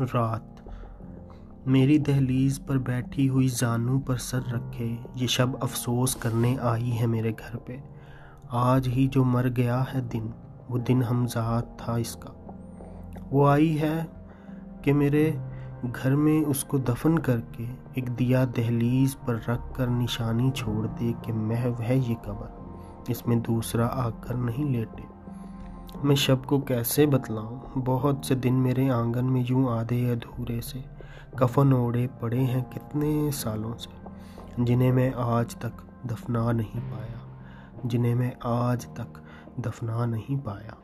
رات۔ میری دہلیز پر بیٹھی ہوئی زانوں پر سر رکھے، یہ شب افسوس کرنے آئی ہے میرے گھر پہ۔ آج ہی جو مر گیا ہے دن، وہ دن ہمزاد تھا اس کا۔ وہ آئی ہے کہ میرے گھر میں اس کو دفن کر کے ایک دیا دہلیز پر رکھ کر نشانی چھوڑ دے کہ محو ہے یہ قبر۔ اس میں دوسرا آ کر نہیں لیٹے۔ میں شب کو کیسے بتلاؤں بہت سے دن میرے آنگن میں یوں آدھے ادھورے سے کفن اوڑے پڑے ہیں کتنے سالوں سے، جنہیں میں آج تک دفنا نہیں پایا، جنہیں میں آج تک دفنا نہیں پایا۔